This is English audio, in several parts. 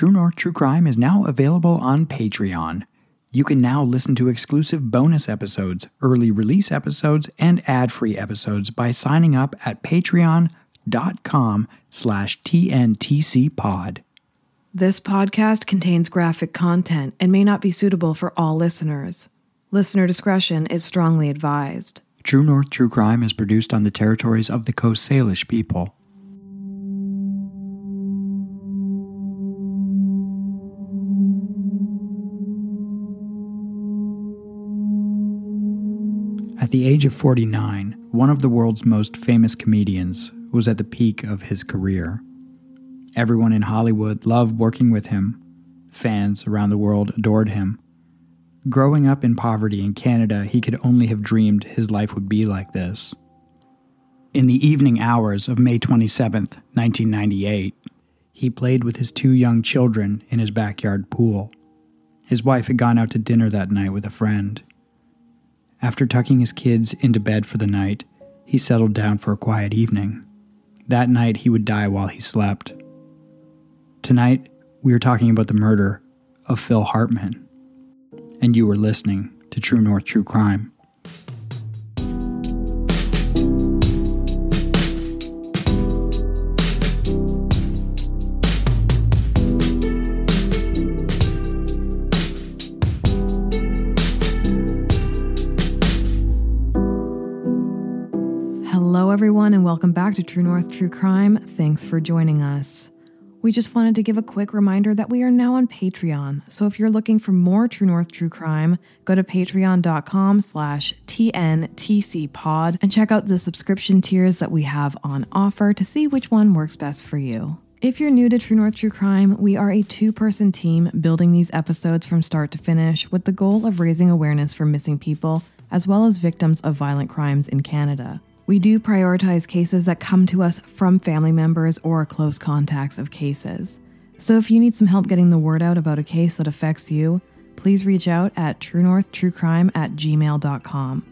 True North True Crime is now available on Patreon. You can now listen to exclusive bonus episodes, early release episodes, and ad-free episodes by signing up at patreon.com slash tntcpod. This podcast contains graphic content and may not be suitable for all listeners. Listener discretion is strongly advised. True North True Crime is produced on the territories of the Coast Salish people. At the age of 49, one of the world's most famous comedians was at the peak of his career. Everyone in Hollywood loved working with him. Fans around the world adored him. Growing up in poverty in Canada, he could only have dreamed his life would be like this. In the evening hours of May 27, 1998, he played with his two young children in his backyard pool. His wife had gone out to dinner that night with a friend. After tucking his kids into bed for the night, he settled down for a quiet evening. That night, he would die while he slept. Tonight, we are talking about the murder of Phil Hartman. And you are listening to True North True Crime. Welcome back to True North True Crime. Thanks for joining us. We just wanted to give a quick reminder that we are now on Patreon. So if you're looking for more True North True Crime, go to patreon.com slash TNTCpod and check out the subscription tiers that we have on offer to see which one works best for you. If you're new to True North True Crime, we are a two person team building these episodes from start to finish with the goal of raising awareness for missing people as well as victims of violent crimes in Canada. We do prioritize cases that come to us from family members or close contacts of cases. So if you need some help getting the word out about a case that affects you, please reach out at truenorthtruecrime at gmail.com.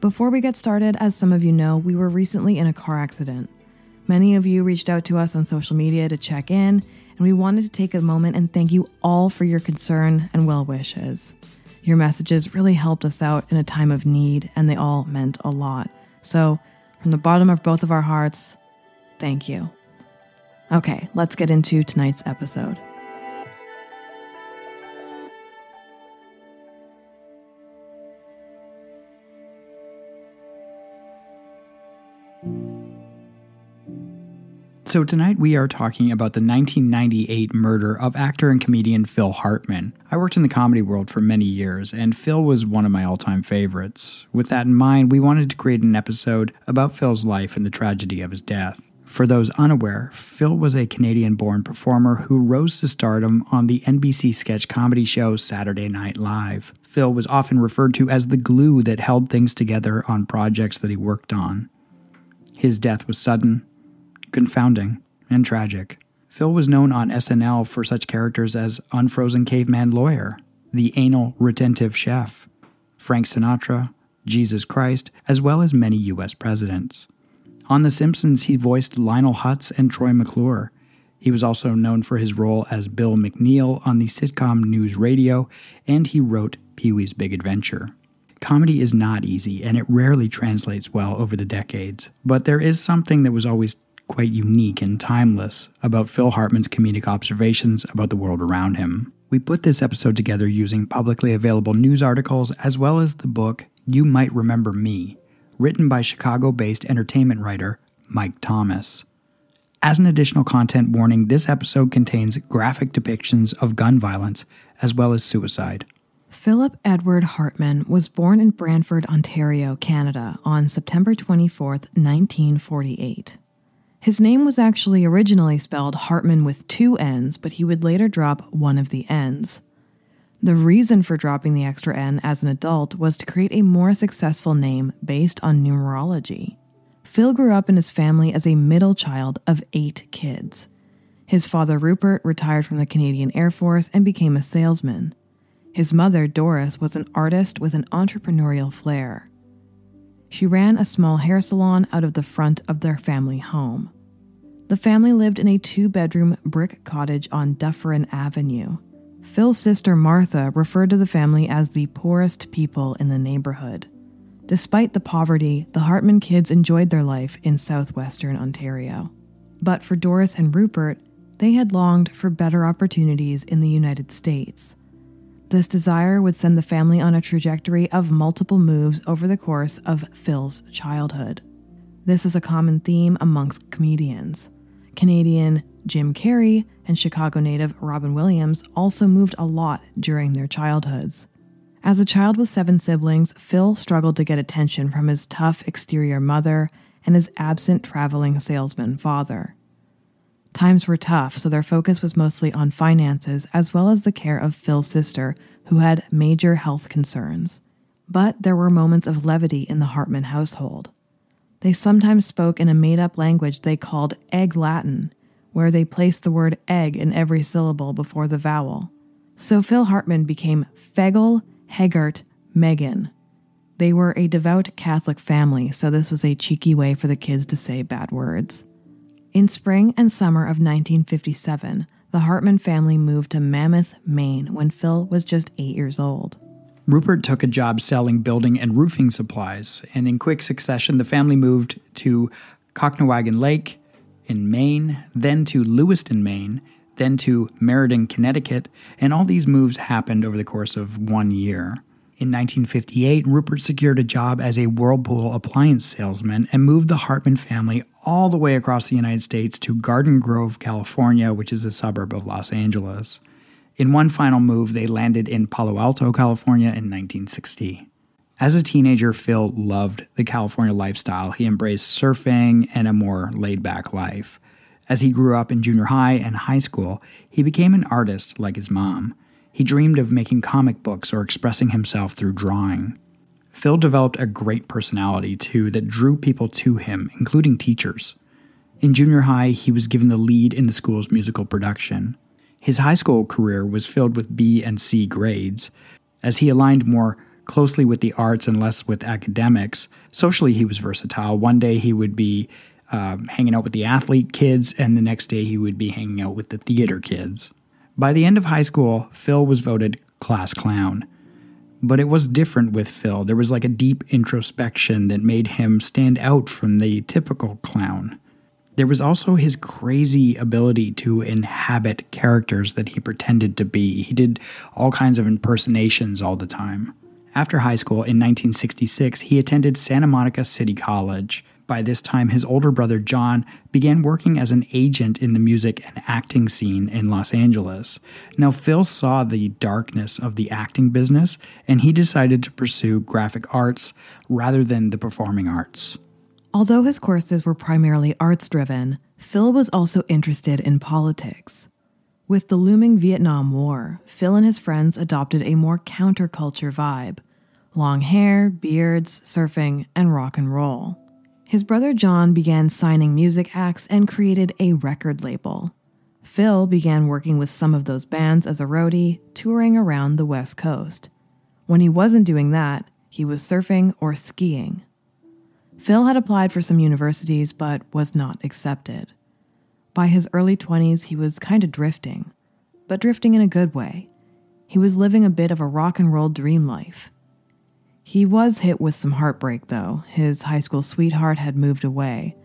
Before we get started, as some of you know, we were recently in a car accident. Many of you reached out to us on social media to check in, and we wanted to take a moment and thank you all for your concern and well wishes. Your messages really helped us out in a time of need, and they all meant a lot. So, from the bottom of both of our hearts, thank you. Okay, let's get into tonight's episode. So, tonight we are talking about the 1998 murder of actor and comedian Phil Hartman. I worked in the comedy world for many years, and Phil was one of my all time favorites. With that in mind, we wanted to create an episode about Phil's life and the tragedy of his death. For those unaware, Phil was a Canadian born performer who rose to stardom on the NBC sketch comedy show Saturday Night Live. Phil was often referred to as the glue that held things together on projects that he worked on. His death was sudden, confounding, and tragic. Phil was known on SNL for such characters as Unfrozen Caveman Lawyer, the Anal Retentive Chef, Frank Sinatra, Jesus Christ, as well as many U.S. presidents. On The Simpsons, he voiced Lionel Hutz and Troy McClure. He was also known for his role as Bill McNeil on the sitcom News Radio, and he wrote Pee Wee's Big Adventure. Comedy is not easy, and it rarely translates well over the decades, but there is something that was always quite unique and timeless about Phil Hartman's comedic observations about the world around him. We put this episode together using publicly available news articles as well as the book You Might Remember Me, written by Chicago based entertainment writer Mike Thomas. As an additional content warning, this episode contains graphic depictions of gun violence as well as suicide. Philip Edward Hartman was born in Brantford, Ontario, Canada on September 24, 1948. His name was actually originally spelled Hartmann with two N's, but he would later drop one of the N's. The reason for dropping the extra N as an adult was to create a more successful name based on numerology. Phil grew up in his family as a middle child of eight kids. His father, Rupert, retired from the Canadian Air Force and became a salesman. His mother, Doris, was an artist with an entrepreneurial flair. She ran a small hair salon out of the front of their family home. The family lived in a two bedroom brick cottage on Dufferin Avenue. Phil's sister Martha referred to the family as the poorest people in the neighborhood. Despite the poverty, the Hartman kids enjoyed their life in southwestern Ontario. But for Doris and Rupert, they had longed for better opportunities in the United States. This desire would send the family on a trajectory of multiple moves over the course of Phil's childhood. This is a common theme amongst comedians. Canadian Jim Carrey and Chicago native Robin Williams also moved a lot during their childhoods. As a child with seven siblings, Phil struggled to get attention from his tough exterior mother and his absent traveling salesman father. Times were tough, so their focus was mostly on finances as well as the care of Phil's sister, who had major health concerns. But there were moments of levity in the Hartman household. They sometimes spoke in a made up language they called egg Latin, where they placed the word egg in every syllable before the vowel. So Phil Hartman became Fegel Haggart Megan. They were a devout Catholic family, so this was a cheeky way for the kids to say bad words. In spring and summer of 1957, the Hartman family moved to Mammoth, Maine when Phil was just eight years old. Rupert took a job selling building and roofing supplies, and in quick succession, the family moved to Cocknowagon Lake in Maine, then to Lewiston, Maine, then to Meriden, Connecticut, and all these moves happened over the course of one year. In 1958, Rupert secured a job as a Whirlpool appliance salesman and moved the Hartman family all the way across the United States to Garden Grove, California, which is a suburb of Los Angeles. In one final move, they landed in Palo Alto, California in 1960. As a teenager, Phil loved the California lifestyle. He embraced surfing and a more laid back life. As he grew up in junior high and high school, he became an artist like his mom. He dreamed of making comic books or expressing himself through drawing. Phil developed a great personality, too, that drew people to him, including teachers. In junior high, he was given the lead in the school's musical production. His high school career was filled with B and C grades. As he aligned more closely with the arts and less with academics, socially he was versatile. One day he would be uh, hanging out with the athlete kids, and the next day he would be hanging out with the theater kids. By the end of high school, Phil was voted class clown. But it was different with Phil. There was like a deep introspection that made him stand out from the typical clown. There was also his crazy ability to inhabit characters that he pretended to be. He did all kinds of impersonations all the time. After high school in 1966, he attended Santa Monica City College, by this time, his older brother John began working as an agent in the music and acting scene in Los Angeles. Now, Phil saw the darkness of the acting business and he decided to pursue graphic arts rather than the performing arts. Although his courses were primarily arts driven, Phil was also interested in politics. With the looming Vietnam War, Phil and his friends adopted a more counterculture vibe long hair, beards, surfing, and rock and roll. His brother John began signing music acts and created a record label. Phil began working with some of those bands as a roadie, touring around the West Coast. When he wasn't doing that, he was surfing or skiing. Phil had applied for some universities but was not accepted. By his early 20s, he was kind of drifting, but drifting in a good way. He was living a bit of a rock and roll dream life. He was hit with some heartbreak, though. His high school sweetheart had moved away,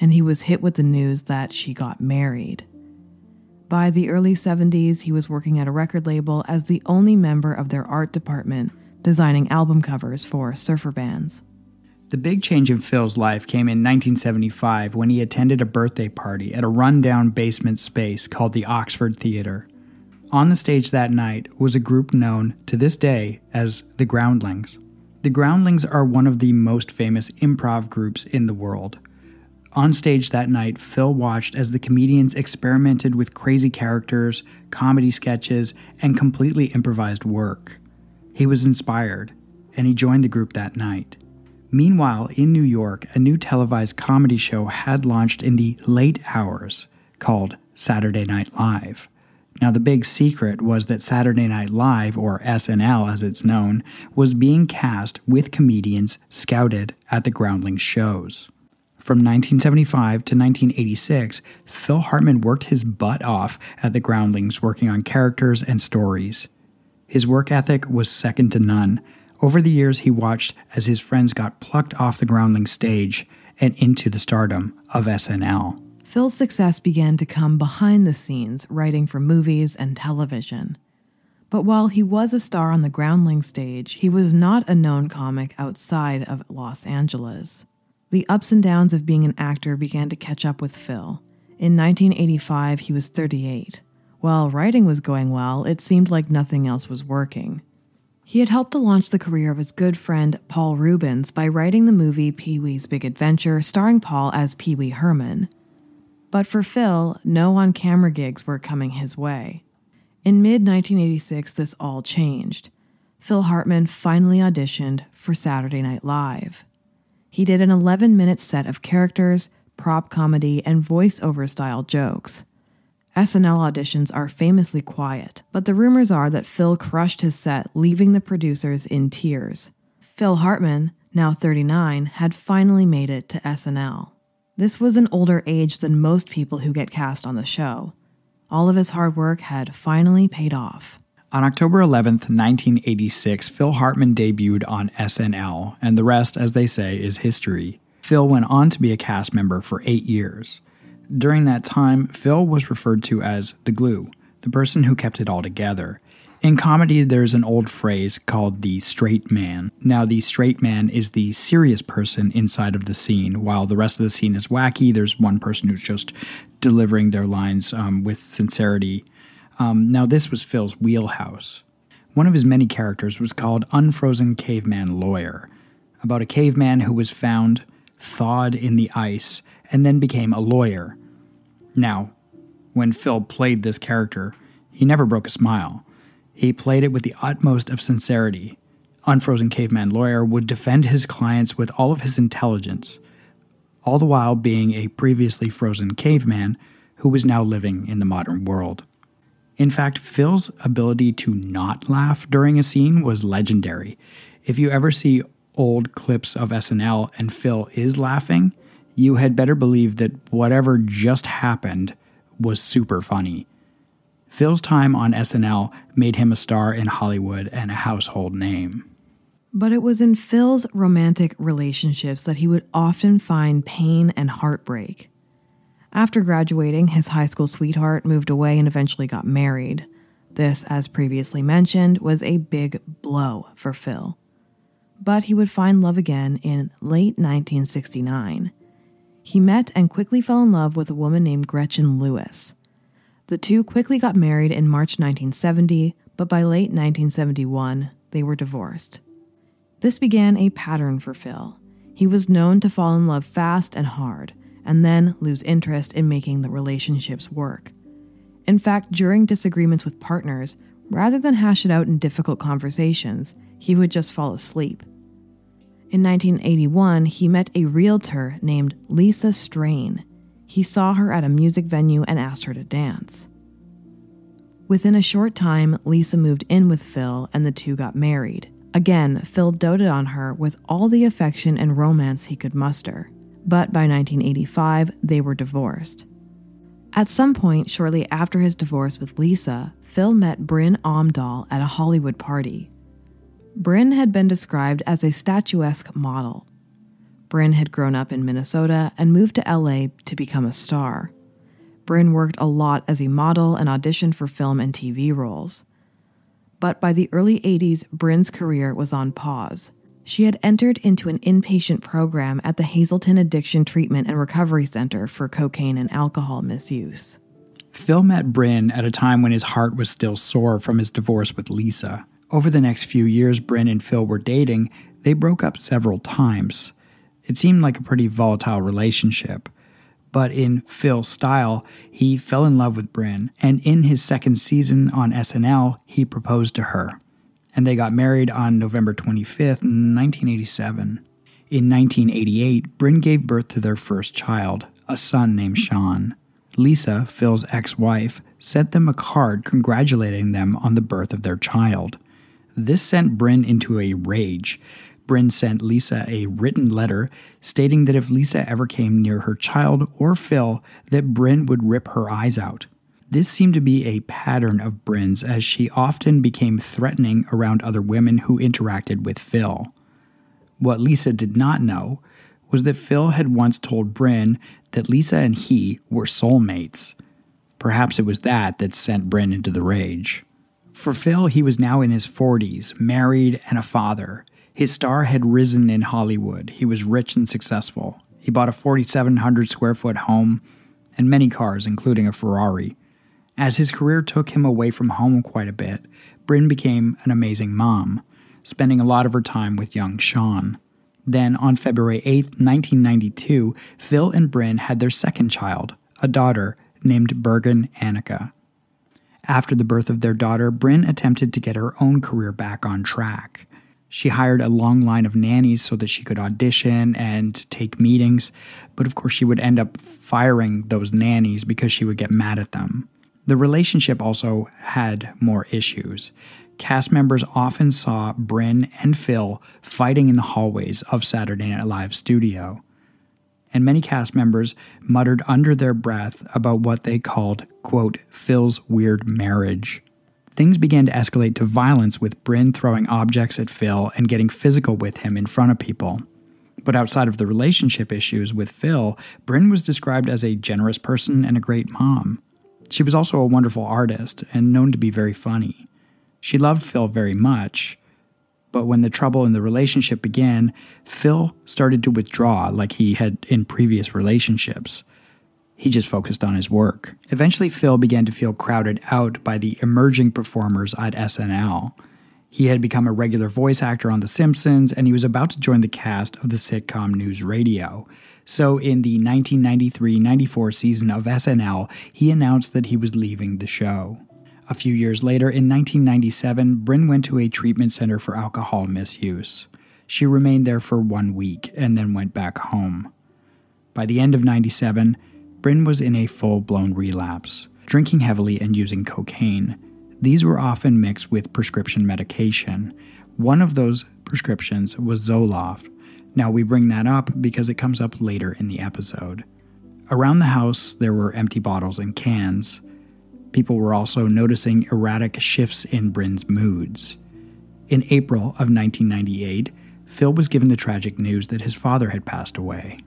and he was hit with the news that she got married. By the early 70s, he was working at a record label as the only member of their art department, designing album covers for surfer bands. The big change in Phil's life came in 1975 when he attended a birthday party at a rundown basement space called the Oxford Theatre. On the stage that night was a group known to this day as the Groundlings. The Groundlings are one of the most famous improv groups in the world. On stage that night, Phil watched as the comedians experimented with crazy characters, comedy sketches, and completely improvised work. He was inspired, and he joined the group that night. Meanwhile, in New York, a new televised comedy show had launched in the late hours called Saturday Night Live. Now, the big secret was that Saturday Night Live, or SNL as it's known, was being cast with comedians scouted at the Groundlings shows. From 1975 to 1986, Phil Hartman worked his butt off at the Groundlings working on characters and stories. His work ethic was second to none. Over the years, he watched as his friends got plucked off the Groundlings stage and into the stardom of SNL. Phil's success began to come behind the scenes, writing for movies and television. But while he was a star on the Groundling stage, he was not a known comic outside of Los Angeles. The ups and downs of being an actor began to catch up with Phil. In 1985, he was 38. While writing was going well, it seemed like nothing else was working. He had helped to launch the career of his good friend Paul Reubens by writing the movie Pee Wee's Big Adventure, starring Paul as Pee Wee Herman. But for Phil, no on camera gigs were coming his way. In mid 1986, this all changed. Phil Hartman finally auditioned for Saturday Night Live. He did an 11 minute set of characters, prop comedy, and voiceover style jokes. SNL auditions are famously quiet, but the rumors are that Phil crushed his set, leaving the producers in tears. Phil Hartman, now 39, had finally made it to SNL. This was an older age than most people who get cast on the show. All of his hard work had finally paid off. On October 11th, 1986, Phil Hartman debuted on SNL, and the rest, as they say, is history. Phil went on to be a cast member for eight years. During that time, Phil was referred to as the glue, the person who kept it all together. In comedy, there's an old phrase called the straight man. Now, the straight man is the serious person inside of the scene, while the rest of the scene is wacky. There's one person who's just delivering their lines um, with sincerity um, now, this was Phil's wheelhouse. One of his many characters was called Unfrozen Caveman Lawyer, about a caveman who was found thawed in the ice and then became a lawyer. Now, when Phil played this character, he never broke a smile. He played it with the utmost of sincerity. Unfrozen Caveman Lawyer would defend his clients with all of his intelligence, all the while being a previously frozen caveman who was now living in the modern world. In fact, Phil's ability to not laugh during a scene was legendary. If you ever see old clips of SNL and Phil is laughing, you had better believe that whatever just happened was super funny. Phil's time on SNL made him a star in Hollywood and a household name. But it was in Phil's romantic relationships that he would often find pain and heartbreak. After graduating, his high school sweetheart moved away and eventually got married. This, as previously mentioned, was a big blow for Phil. But he would find love again in late 1969. He met and quickly fell in love with a woman named Gretchen Lewis. The two quickly got married in March 1970, but by late 1971, they were divorced. This began a pattern for Phil. He was known to fall in love fast and hard and then lose interest in making the relationships work. In fact, during disagreements with partners, rather than hash it out in difficult conversations, he would just fall asleep. In 1981, he met a realtor named Lisa Strain. He saw her at a music venue and asked her to dance. Within a short time, Lisa moved in with Phil and the two got married. Again, Phil doted on her with all the affection and romance he could muster but by 1985, they were divorced. At some point shortly after his divorce with Lisa, Phil met Bryn Omdahl at a Hollywood party. Bryn had been described as a statuesque model. Bryn had grown up in Minnesota and moved to LA to become a star. Bryn worked a lot as a model and auditioned for film and TV roles. But by the early 80s, Bryn's career was on pause. She had entered into an inpatient program at the Hazelden Addiction Treatment and Recovery Center for cocaine and alcohol misuse. Phil met Bryn at a time when his heart was still sore from his divorce with Lisa. Over the next few years Bryn and Phil were dating, they broke up several times. It seemed like a pretty volatile relationship. But in Phil's style, he fell in love with Bryn, and in his second season on SNL, he proposed to her and they got married on November 25th, 1987. In 1988, Bryn gave birth to their first child, a son named Sean. Lisa, Phil's ex wife, sent them a card congratulating them on the birth of their child. This sent Bryn into a rage. Bryn sent Lisa a written letter stating that if Lisa ever came near her child or Phil, that Bryn would rip her eyes out. This seemed to be a pattern of Bryn's as she often became threatening around other women who interacted with Phil. What Lisa did not know was that Phil had once told Bryn that Lisa and he were soulmates. Perhaps it was that that sent Bryn into the rage. For Phil, he was now in his 40s, married and a father. His star had risen in Hollywood. He was rich and successful. He bought a 4,700 square foot home and many cars, including a Ferrari. As his career took him away from home quite a bit, Bryn became an amazing mom, spending a lot of her time with young Sean. Then, on February 8, 1992, Phil and Bryn had their second child, a daughter named Bergen Annika. After the birth of their daughter, Bryn attempted to get her own career back on track. She hired a long line of nannies so that she could audition and take meetings, but of course, she would end up firing those nannies because she would get mad at them. The relationship also had more issues. Cast members often saw Bryn and Phil fighting in the hallways of Saturday Night Live studio. And many cast members muttered under their breath about what they called, quote, Phil's weird marriage. Things began to escalate to violence with Bryn throwing objects at Phil and getting physical with him in front of people. But outside of the relationship issues with Phil, Bryn was described as a generous person and a great mom. She was also a wonderful artist and known to be very funny. She loved Phil very much, but when the trouble in the relationship began, Phil started to withdraw like he had in previous relationships. He just focused on his work. Eventually, Phil began to feel crowded out by the emerging performers at SNL. He had become a regular voice actor on The Simpsons, and he was about to join the cast of the sitcom News Radio. So, in the 1993 94 season of SNL, he announced that he was leaving the show. A few years later, in 1997, Bryn went to a treatment center for alcohol misuse. She remained there for one week and then went back home. By the end of 97, Bryn was in a full blown relapse, drinking heavily and using cocaine. These were often mixed with prescription medication. One of those prescriptions was Zoloft. Now, we bring that up because it comes up later in the episode. Around the house, there were empty bottles and cans. People were also noticing erratic shifts in Bryn's moods. In April of 1998, Phil was given the tragic news that his father had passed away.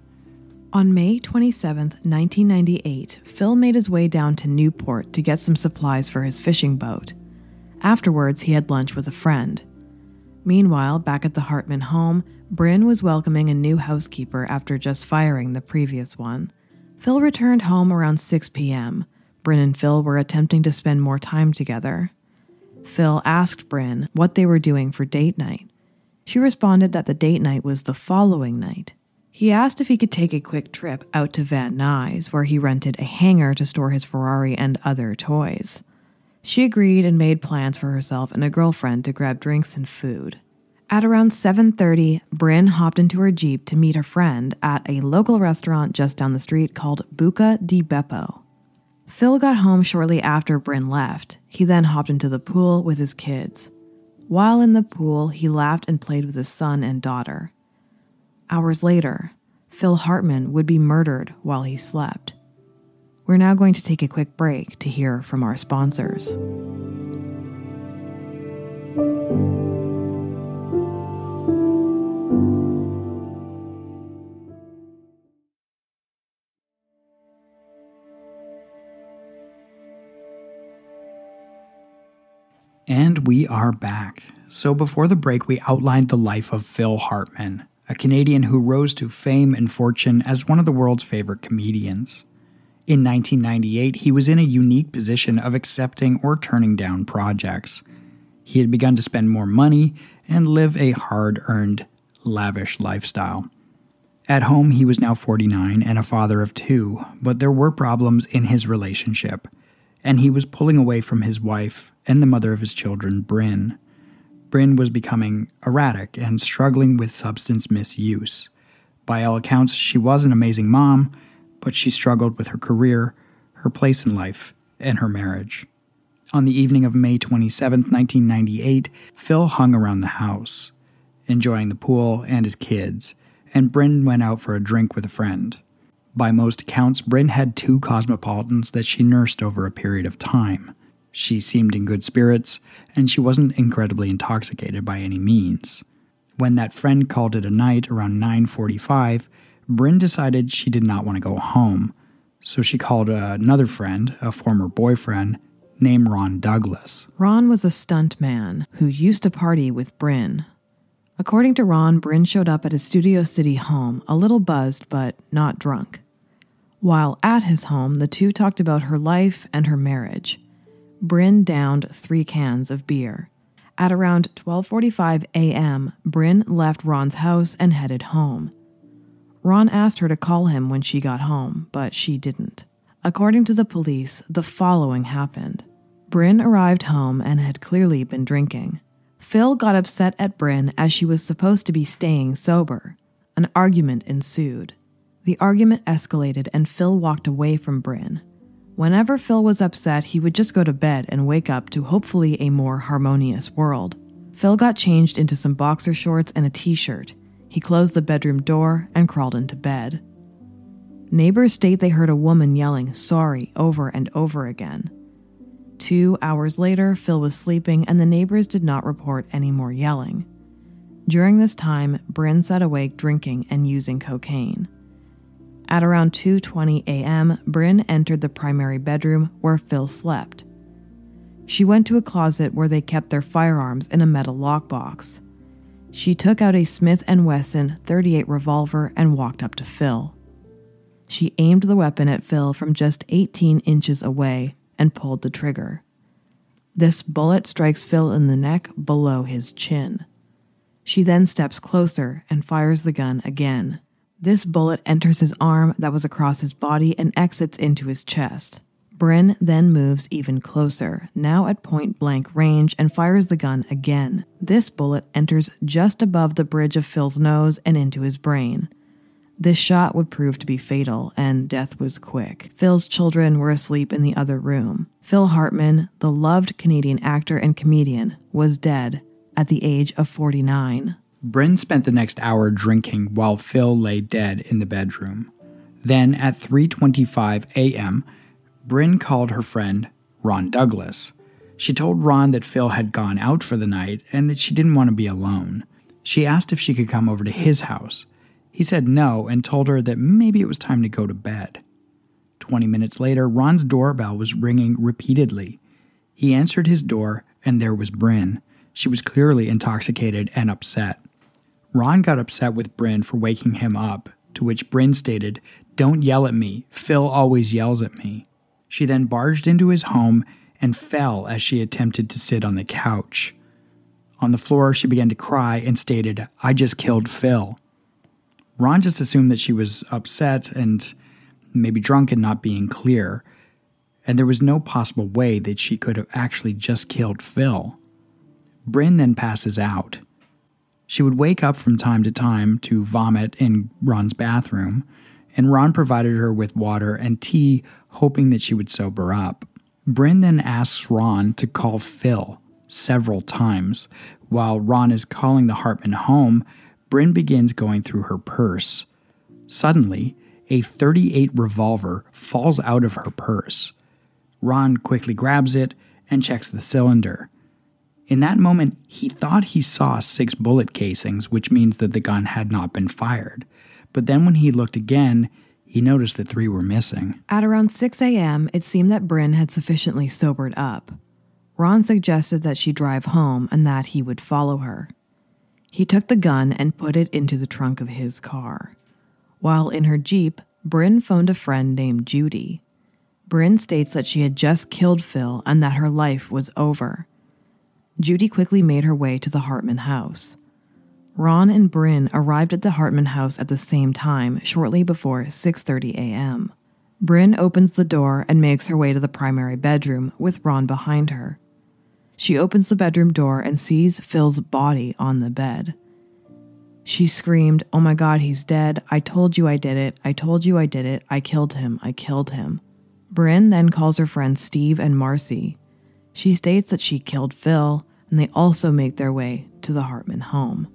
On May 27, 1998, Phil made his way down to Newport to get some supplies for his fishing boat. Afterwards, he had lunch with a friend. Meanwhile, back at the Hartman home, Bryn was welcoming a new housekeeper after just firing the previous one. Phil returned home around 6 p.m. Bryn and Phil were attempting to spend more time together. Phil asked Bryn what they were doing for date night. She responded that the date night was the following night. He asked if he could take a quick trip out to Van Nuys, where he rented a hangar to store his Ferrari and other toys. She agreed and made plans for herself and a girlfriend to grab drinks and food. At around 7:30, Bryn hopped into her Jeep to meet a friend at a local restaurant just down the street called Buca di Beppo. Phil got home shortly after Bryn left. He then hopped into the pool with his kids. While in the pool, he laughed and played with his son and daughter. Hours later, Phil Hartman would be murdered while he slept. We're now going to take a quick break to hear from our sponsors. And we are back. So, before the break, we outlined the life of Phil Hartman, a Canadian who rose to fame and fortune as one of the world's favorite comedians. In 1998, he was in a unique position of accepting or turning down projects. He had begun to spend more money and live a hard earned, lavish lifestyle. At home, he was now 49 and a father of two, but there were problems in his relationship, and he was pulling away from his wife and the mother of his children, Bryn. Bryn was becoming erratic and struggling with substance misuse. By all accounts, she was an amazing mom, but she struggled with her career, her place in life, and her marriage. On the evening of May 27, 1998, Phil hung around the house. enjoying the pool and his kids, and Bryn went out for a drink with a friend. By most accounts, Bryn had two cosmopolitans that she nursed over a period of time. She seemed in good spirits, and she wasn't incredibly intoxicated by any means. When that friend called it a night around 9:45, Bryn decided she did not want to go home, so she called another friend, a former boyfriend, named Ron Douglas. Ron was a stunt man who used to party with Bryn. According to Ron, Bryn showed up at his Studio City home, a little buzzed but not drunk. While at his home, the two talked about her life and her marriage. Bryn downed three cans of beer. At around 12:45 a.m., Bryn left Ron's house and headed home. Ron asked her to call him when she got home, but she didn't. According to the police, the following happened. Bryn arrived home and had clearly been drinking. Phil got upset at Bryn as she was supposed to be staying sober. An argument ensued. The argument escalated and Phil walked away from Bryn. Whenever Phil was upset, he would just go to bed and wake up to hopefully a more harmonious world. Phil got changed into some boxer shorts and a t shirt. He closed the bedroom door and crawled into bed. Neighbors state they heard a woman yelling, sorry, over and over again. Two hours later, Phil was sleeping and the neighbors did not report any more yelling. During this time, Bryn sat awake drinking and using cocaine. At around 2:20 a.m., Bryn entered the primary bedroom where Phil slept. She went to a closet where they kept their firearms in a metal lockbox. She took out a Smith & Wesson 38 revolver and walked up to Phil. She aimed the weapon at Phil from just 18 inches away and pulled the trigger. This bullet strikes Phil in the neck below his chin. She then steps closer and fires the gun again. This bullet enters his arm that was across his body and exits into his chest. Bryn then moves even closer, now at point blank range, and fires the gun again. This bullet enters just above the bridge of Phil's nose and into his brain. This shot would prove to be fatal, and death was quick. Phil's children were asleep in the other room. Phil Hartman, the loved Canadian actor and comedian, was dead at the age of 49. Bryn spent the next hour drinking while Phil lay dead in the bedroom. Then at 3:25 a.m., Bryn called her friend Ron Douglas. She told Ron that Phil had gone out for the night and that she didn't want to be alone. She asked if she could come over to his house. He said no and told her that maybe it was time to go to bed. Twenty minutes later, Ron's doorbell was ringing repeatedly. He answered his door, and there was Bryn. She was clearly intoxicated and upset. Ron got upset with Bryn for waking him up, to which Bryn stated, Don't yell at me. Phil always yells at me. She then barged into his home and fell as she attempted to sit on the couch. On the floor, she began to cry and stated, I just killed Phil. Ron just assumed that she was upset and maybe drunk and not being clear, and there was no possible way that she could have actually just killed Phil. Bryn then passes out. She would wake up from time to time to vomit in Ron's bathroom, and Ron provided her with water and tea, hoping that she would sober up. Bryn then asks Ron to call Phil several times. While Ron is calling the Hartman home, Bryn begins going through her purse. Suddenly, a 38 revolver falls out of her purse. Ron quickly grabs it and checks the cylinder. In that moment, he thought he saw six bullet casings, which means that the gun had not been fired. But then when he looked again, he noticed that three were missing. At around 6 a.m., it seemed that Bryn had sufficiently sobered up. Ron suggested that she drive home and that he would follow her. He took the gun and put it into the trunk of his car. While in her Jeep, Bryn phoned a friend named Judy. Bryn states that she had just killed Phil and that her life was over. Judy quickly made her way to the Hartman house. Ron and Bryn arrived at the Hartman house at the same time, shortly before 6:30 a.m. Bryn opens the door and makes her way to the primary bedroom with Ron behind her. She opens the bedroom door and sees Phil's body on the bed. She screamed, Oh my god, he's dead. I told you I did it. I told you I did it. I killed him. I killed him. Bryn then calls her friends Steve and Marcy. She states that she killed Phil, and they also make their way to the Hartman home.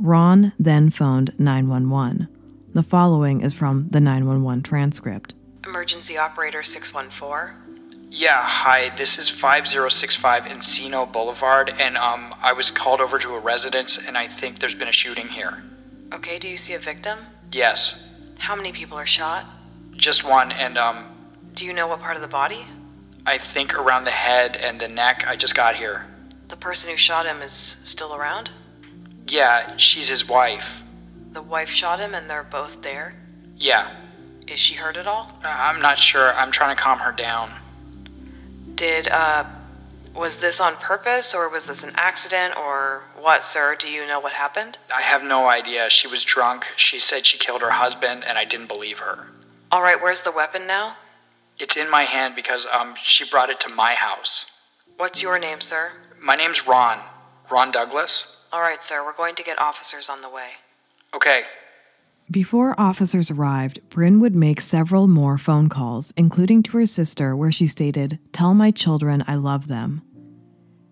Ron then phoned 911. The following is from the 911 transcript. Emergency operator 614. Yeah, hi. This is 5065 Encino Boulevard, and um, I was called over to a residence, and I think there's been a shooting here. Okay, do you see a victim? Yes, How many people are shot? just one, and um, Do you know what part of the body? I think around the head and the neck. I just got here. The person who shot him is still around? Yeah, she's his wife. The wife shot him and they're both there? Yeah, Is she hurt at all? I- I'm not sure. I'm trying to calm her down. Did, uh, was this on purpose or was this an accident or what, sir? Do you know what happened? I have no idea. She was drunk. She said she killed her husband, and I didn't believe her. All right, where's the weapon now? It's in my hand because um, she brought it to my house. What's your name, sir? My name's Ron. Ron Douglas. All right, sir, we're going to get officers on the way. Okay, Before officers arrived, Bryn would make several more phone calls, including to her sister, where she stated, Tell my children I love them.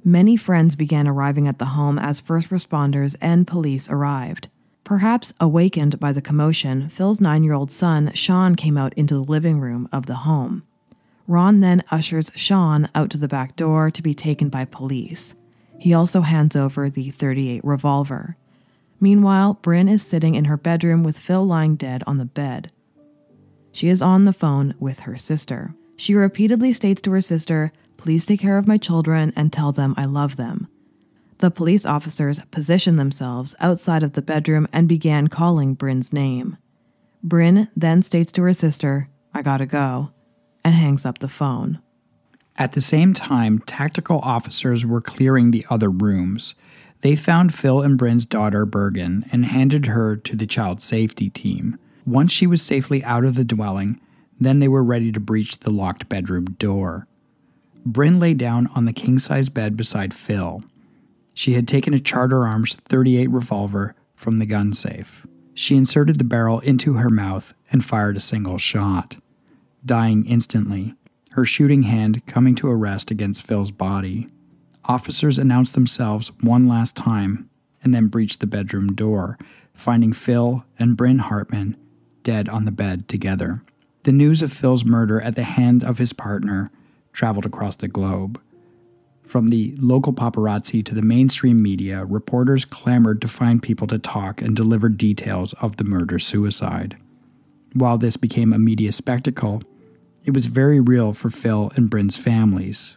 Many friends began arriving at the home as first responders and police arrived. Perhaps awakened by the commotion, Phil's nine year old son, Sean, came out into the living room of the home. Ron then ushers Sean out to the back door to be taken by police. He also hands over the 38 revolver. Meanwhile, Bryn is sitting in her bedroom with Phil lying dead on the bed. She is on the phone with her sister. She repeatedly states to her sister, Please take care of my children and tell them I love them. The police officers positioned themselves outside of the bedroom and began calling Bryn's name. Bryn then states to her sister, I gotta go, and hangs up the phone. At the same time, tactical officers were clearing the other rooms. They found Phil and Bryn's daughter, Bergen, and handed her to the child safety team. Once she was safely out of the dwelling, then they were ready to breach the locked bedroom door. Bryn lay down on the king size bed beside Phil. She had taken a Charter Arms 38 revolver from the gun safe. She inserted the barrel into her mouth and fired a single shot, dying instantly, her shooting hand coming to a rest against Phil's body. Officers announced themselves one last time and then breached the bedroom door, finding Phil and Bryn Hartman dead on the bed together. The news of Phil's murder at the hand of his partner traveled across the globe. From the local paparazzi to the mainstream media, reporters clamored to find people to talk and deliver details of the murder suicide. While this became a media spectacle, it was very real for Phil and Bryn's families.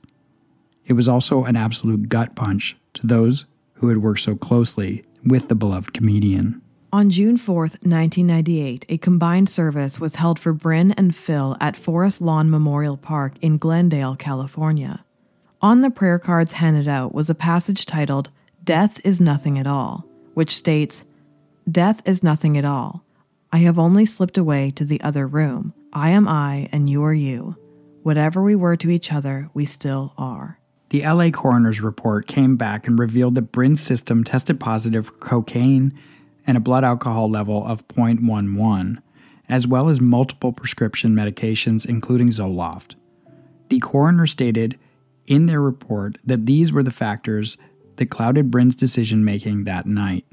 It was also an absolute gut punch to those who had worked so closely with the beloved comedian. On June 4th, 1998, a combined service was held for Bryn and Phil at Forest Lawn Memorial Park in Glendale, California. On the prayer cards handed out was a passage titled, Death is Nothing at All, which states, Death is nothing at all. I have only slipped away to the other room. I am I, and you are you. Whatever we were to each other, we still are. The LA coroner's report came back and revealed that Bryn's system tested positive for cocaine and a blood alcohol level of 0.11, as well as multiple prescription medications, including Zoloft. The coroner stated in their report that these were the factors that clouded Bryn's decision making that night.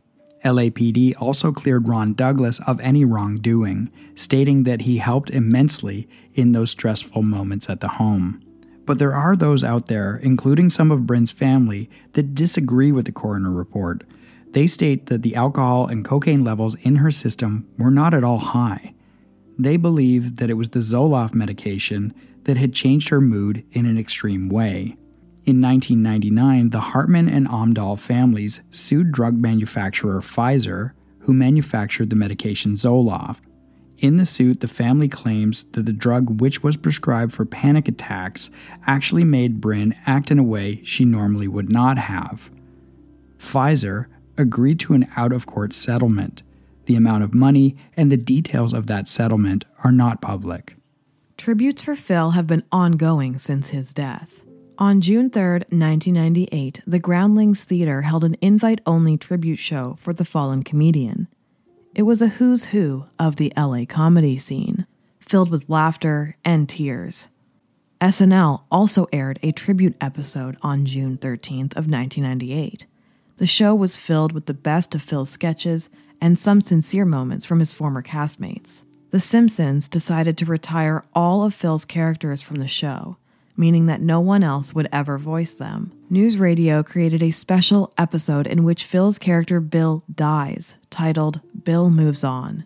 LAPD also cleared Ron Douglas of any wrongdoing, stating that he helped immensely in those stressful moments at the home. But there are those out there, including some of Bryn's family, that disagree with the coroner report. They state that the alcohol and cocaine levels in her system were not at all high. They believe that it was the Zoloft medication that had changed her mood in an extreme way. In 1999, the Hartman and Omdahl families sued drug manufacturer Pfizer, who manufactured the medication Zoloft. In the suit, the family claims that the drug, which was prescribed for panic attacks, actually made Bryn act in a way she normally would not have. Pfizer agreed to an out of court settlement. The amount of money and the details of that settlement are not public. Tributes for Phil have been ongoing since his death. On June 3, 1998, the Groundlings Theater held an invite only tribute show for the fallen comedian. It was a who's who of the LA comedy scene, filled with laughter and tears. SNL also aired a tribute episode on June 13th of 1998. The show was filled with the best of Phil's sketches and some sincere moments from his former castmates. The Simpsons decided to retire all of Phil's characters from the show, meaning that no one else would ever voice them. News Radio created a special episode in which Phil's character Bill dies, titled Bill Moves On.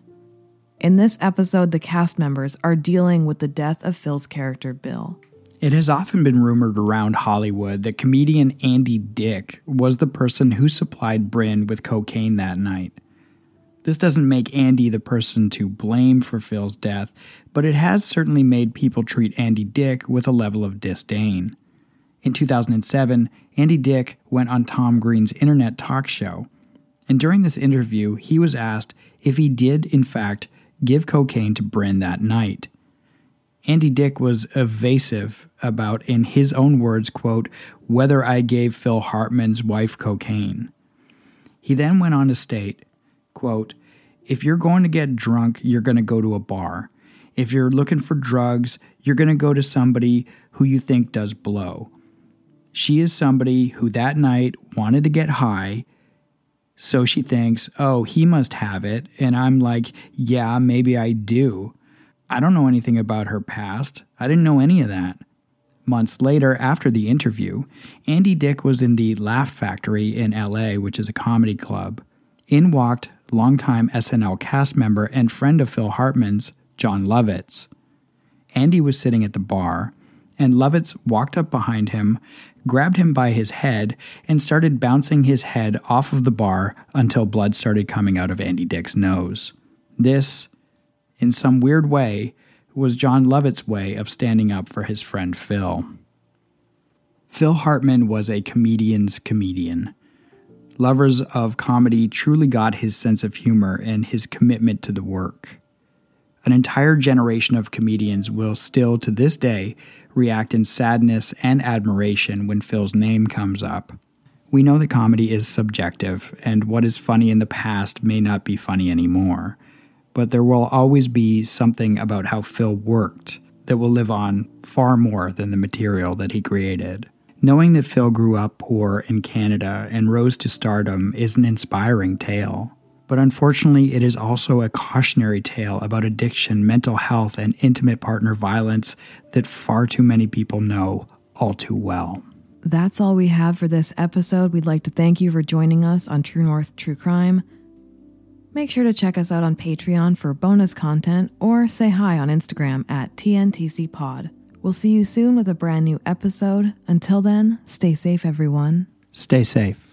In this episode, the cast members are dealing with the death of Phil's character Bill. It has often been rumored around Hollywood that comedian Andy Dick was the person who supplied Bryn with cocaine that night. This doesn't make Andy the person to blame for Phil's death, but it has certainly made people treat Andy Dick with a level of disdain. In 2007, Andy Dick went on Tom Green's internet talk show, and during this interview, he was asked if he did, in fact, give cocaine to Brynn that night. Andy Dick was evasive about, in his own words, quote, whether I gave Phil Hartman's wife cocaine. He then went on to state, quote, if you're going to get drunk, you're going to go to a bar. If you're looking for drugs, you're going to go to somebody who you think does blow. She is somebody who that night wanted to get high, so she thinks, oh, he must have it. And I'm like, yeah, maybe I do. I don't know anything about her past. I didn't know any of that. Months later, after the interview, Andy Dick was in the Laugh Factory in LA, which is a comedy club. In walked longtime SNL cast member and friend of Phil Hartman's, Jon Lovitz. Andy was sitting at the bar, and Lovitz walked up behind him, grabbed him by his head, and started bouncing his head off of the bar until blood started coming out of Andy Dick's nose. This, in some weird way, was Jon Lovitz's way of standing up for his friend Phil. Phil Hartman was a comedian's comedian. Lovers of comedy truly got his sense of humor and his commitment to the work. An entire generation of comedians will still, to this day, react in sadness and admiration when Phil's name comes up. We know that comedy is subjective, and what is funny in the past may not be funny anymore. But there will always be something about how Phil worked that will live on far more than the material that he created. Knowing that Phil grew up poor in Canada and rose to stardom is an inspiring tale. But unfortunately, it is also a cautionary tale about addiction, mental health, and intimate partner violence that far too many people know all too well. That's all we have for this episode. We'd like to thank you for joining us on True North True Crime. Make sure to check us out on Patreon for bonus content or say hi on Instagram at TNTC Pod. We'll see you soon with a brand new episode. Until then, stay safe, everyone. Stay safe.